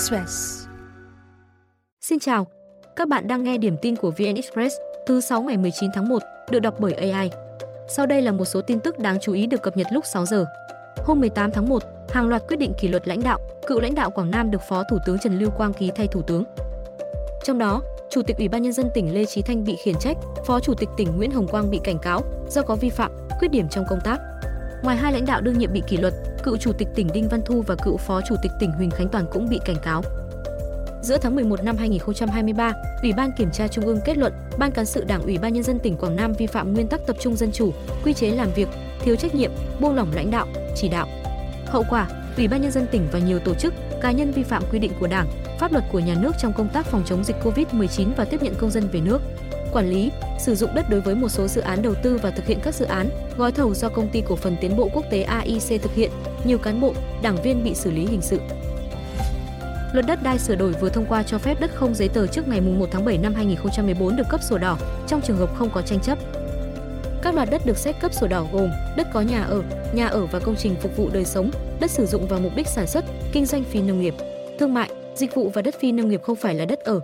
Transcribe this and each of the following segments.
Express. Xin chào, các bạn đang nghe điểm tin của VN Express thứ 6 ngày 19 tháng 1, được đọc bởi AI. Sau đây là một số tin tức đáng chú ý được cập nhật lúc 6 giờ. Hôm 18 tháng 1, hàng loạt quyết định kỷ luật lãnh đạo, cựu lãnh đạo Quảng Nam được Phó Thủ tướng Trần Lưu Quang ký thay Thủ tướng. Trong đó, Chủ tịch Ủy ban nhân dân tỉnh Lê Chí Thanh bị khiển trách, Phó Chủ tịch tỉnh Nguyễn Hồng Quang bị cảnh cáo do có vi phạm, khuyết điểm trong công tác. Ngoài hai lãnh đạo đương nhiệm bị kỷ luật, cựu chủ tịch tỉnh Đinh Văn Thu và cựu phó chủ tịch tỉnh Huỳnh Khánh Toàn cũng bị cảnh cáo. Giữa tháng 11 năm 2023, Ủy ban Kiểm tra Trung ương kết luận Ban cán sự Đảng Ủy ban nhân dân tỉnh Quảng Nam vi phạm nguyên tắc tập trung dân chủ, quy chế làm việc, thiếu trách nhiệm, buông lỏng lãnh đạo, chỉ đạo. Hậu quả, Ủy ban nhân dân tỉnh và nhiều tổ chức, cá nhân vi phạm quy định của Đảng, pháp luật của nhà nước trong công tác phòng chống dịch Covid-19 và tiếp nhận công dân về nước quản lý, sử dụng đất đối với một số dự án đầu tư và thực hiện các dự án, gói thầu do công ty cổ phần tiến bộ quốc tế AIC thực hiện, nhiều cán bộ, đảng viên bị xử lý hình sự. Luật đất đai sửa đổi vừa thông qua cho phép đất không giấy tờ trước ngày 1 tháng 7 năm 2014 được cấp sổ đỏ trong trường hợp không có tranh chấp. Các loại đất được xét cấp sổ đỏ gồm đất có nhà ở, nhà ở và công trình phục vụ đời sống, đất sử dụng vào mục đích sản xuất, kinh doanh phi nông nghiệp, thương mại, dịch vụ và đất phi nông nghiệp không phải là đất ở,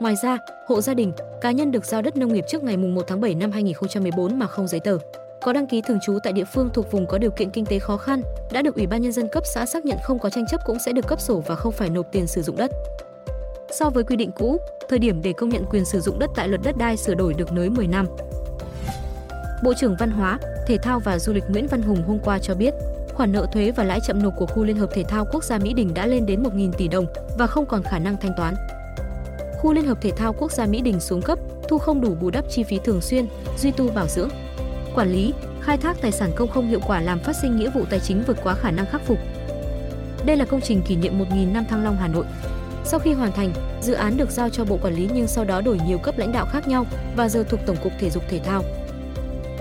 Ngoài ra, hộ gia đình, cá nhân được giao đất nông nghiệp trước ngày 1 tháng 7 năm 2014 mà không giấy tờ, có đăng ký thường trú tại địa phương thuộc vùng có điều kiện kinh tế khó khăn, đã được Ủy ban nhân dân cấp xã xác nhận không có tranh chấp cũng sẽ được cấp sổ và không phải nộp tiền sử dụng đất. So với quy định cũ, thời điểm để công nhận quyền sử dụng đất tại luật đất đai sửa đổi được nới 10 năm. Bộ trưởng Văn hóa, Thể thao và Du lịch Nguyễn Văn Hùng hôm qua cho biết, khoản nợ thuế và lãi chậm nộp của khu Liên hợp Thể thao Quốc gia Mỹ Đình đã lên đến 1.000 tỷ đồng và không còn khả năng thanh toán khu Liên hợp Thể thao Quốc gia Mỹ Đình xuống cấp, thu không đủ bù đắp chi phí thường xuyên, duy tu bảo dưỡng. Quản lý, khai thác tài sản công không hiệu quả làm phát sinh nghĩa vụ tài chính vượt quá khả năng khắc phục. Đây là công trình kỷ niệm 1.000 năm Thăng Long Hà Nội. Sau khi hoàn thành, dự án được giao cho Bộ Quản lý nhưng sau đó đổi nhiều cấp lãnh đạo khác nhau và giờ thuộc Tổng cục Thể dục Thể thao.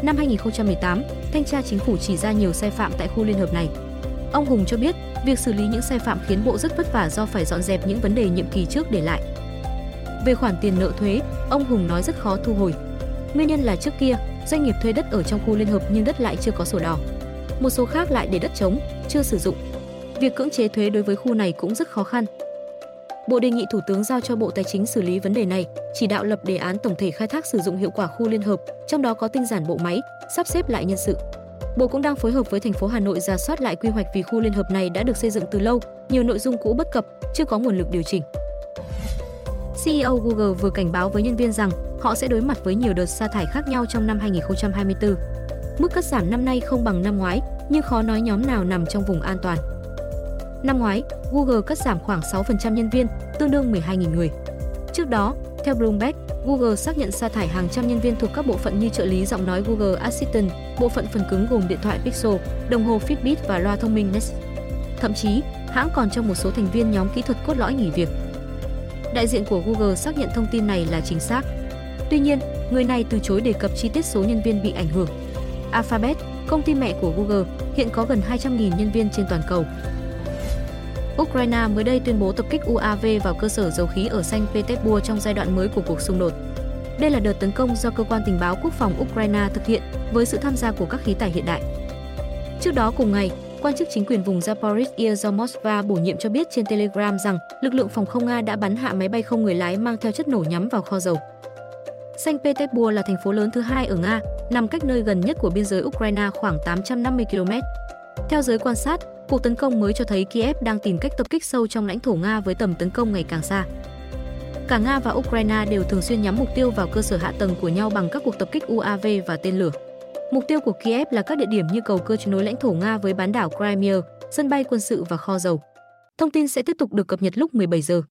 Năm 2018, Thanh tra Chính phủ chỉ ra nhiều sai phạm tại khu liên hợp này. Ông Hùng cho biết, việc xử lý những sai phạm khiến Bộ rất vất vả do phải dọn dẹp những vấn đề nhiệm kỳ trước để lại. Về khoản tiền nợ thuế, ông Hùng nói rất khó thu hồi. Nguyên nhân là trước kia, doanh nghiệp thuê đất ở trong khu liên hợp nhưng đất lại chưa có sổ đỏ. Một số khác lại để đất trống, chưa sử dụng. Việc cưỡng chế thuế đối với khu này cũng rất khó khăn. Bộ đề nghị Thủ tướng giao cho Bộ Tài chính xử lý vấn đề này, chỉ đạo lập đề án tổng thể khai thác sử dụng hiệu quả khu liên hợp, trong đó có tinh giản bộ máy, sắp xếp lại nhân sự. Bộ cũng đang phối hợp với thành phố Hà Nội ra soát lại quy hoạch vì khu liên hợp này đã được xây dựng từ lâu, nhiều nội dung cũ bất cập, chưa có nguồn lực điều chỉnh. CEO Google vừa cảnh báo với nhân viên rằng họ sẽ đối mặt với nhiều đợt sa thải khác nhau trong năm 2024. Mức cắt giảm năm nay không bằng năm ngoái, nhưng khó nói nhóm nào nằm trong vùng an toàn. Năm ngoái, Google cắt giảm khoảng 6% nhân viên, tương đương 12.000 người. Trước đó, theo Bloomberg, Google xác nhận sa thải hàng trăm nhân viên thuộc các bộ phận như trợ lý giọng nói Google Assistant, bộ phận phần cứng gồm điện thoại Pixel, đồng hồ Fitbit và loa thông minh Nest. Thậm chí, hãng còn cho một số thành viên nhóm kỹ thuật cốt lõi nghỉ việc. Đại diện của Google xác nhận thông tin này là chính xác. Tuy nhiên, người này từ chối đề cập chi tiết số nhân viên bị ảnh hưởng. Alphabet, công ty mẹ của Google, hiện có gần 200.000 nhân viên trên toàn cầu. Ukraine mới đây tuyên bố tập kích UAV vào cơ sở dầu khí ở Saint Petersburg trong giai đoạn mới của cuộc xung đột. Đây là đợt tấn công do cơ quan tình báo quốc phòng Ukraine thực hiện với sự tham gia của các khí tài hiện đại. Trước đó cùng ngày, Quan chức chính quyền vùng Zaporizhia do Moscow bổ nhiệm cho biết trên Telegram rằng lực lượng phòng không Nga đã bắn hạ máy bay không người lái mang theo chất nổ nhắm vào kho dầu. Saint Petersburg là thành phố lớn thứ hai ở Nga, nằm cách nơi gần nhất của biên giới Ukraine khoảng 850 km. Theo giới quan sát, cuộc tấn công mới cho thấy Kiev đang tìm cách tập kích sâu trong lãnh thổ Nga với tầm tấn công ngày càng xa. Cả Nga và Ukraine đều thường xuyên nhắm mục tiêu vào cơ sở hạ tầng của nhau bằng các cuộc tập kích UAV và tên lửa. Mục tiêu của Kiev là các địa điểm như cầu cơ nối lãnh thổ Nga với bán đảo Crimea, sân bay quân sự và kho dầu. Thông tin sẽ tiếp tục được cập nhật lúc 17 giờ.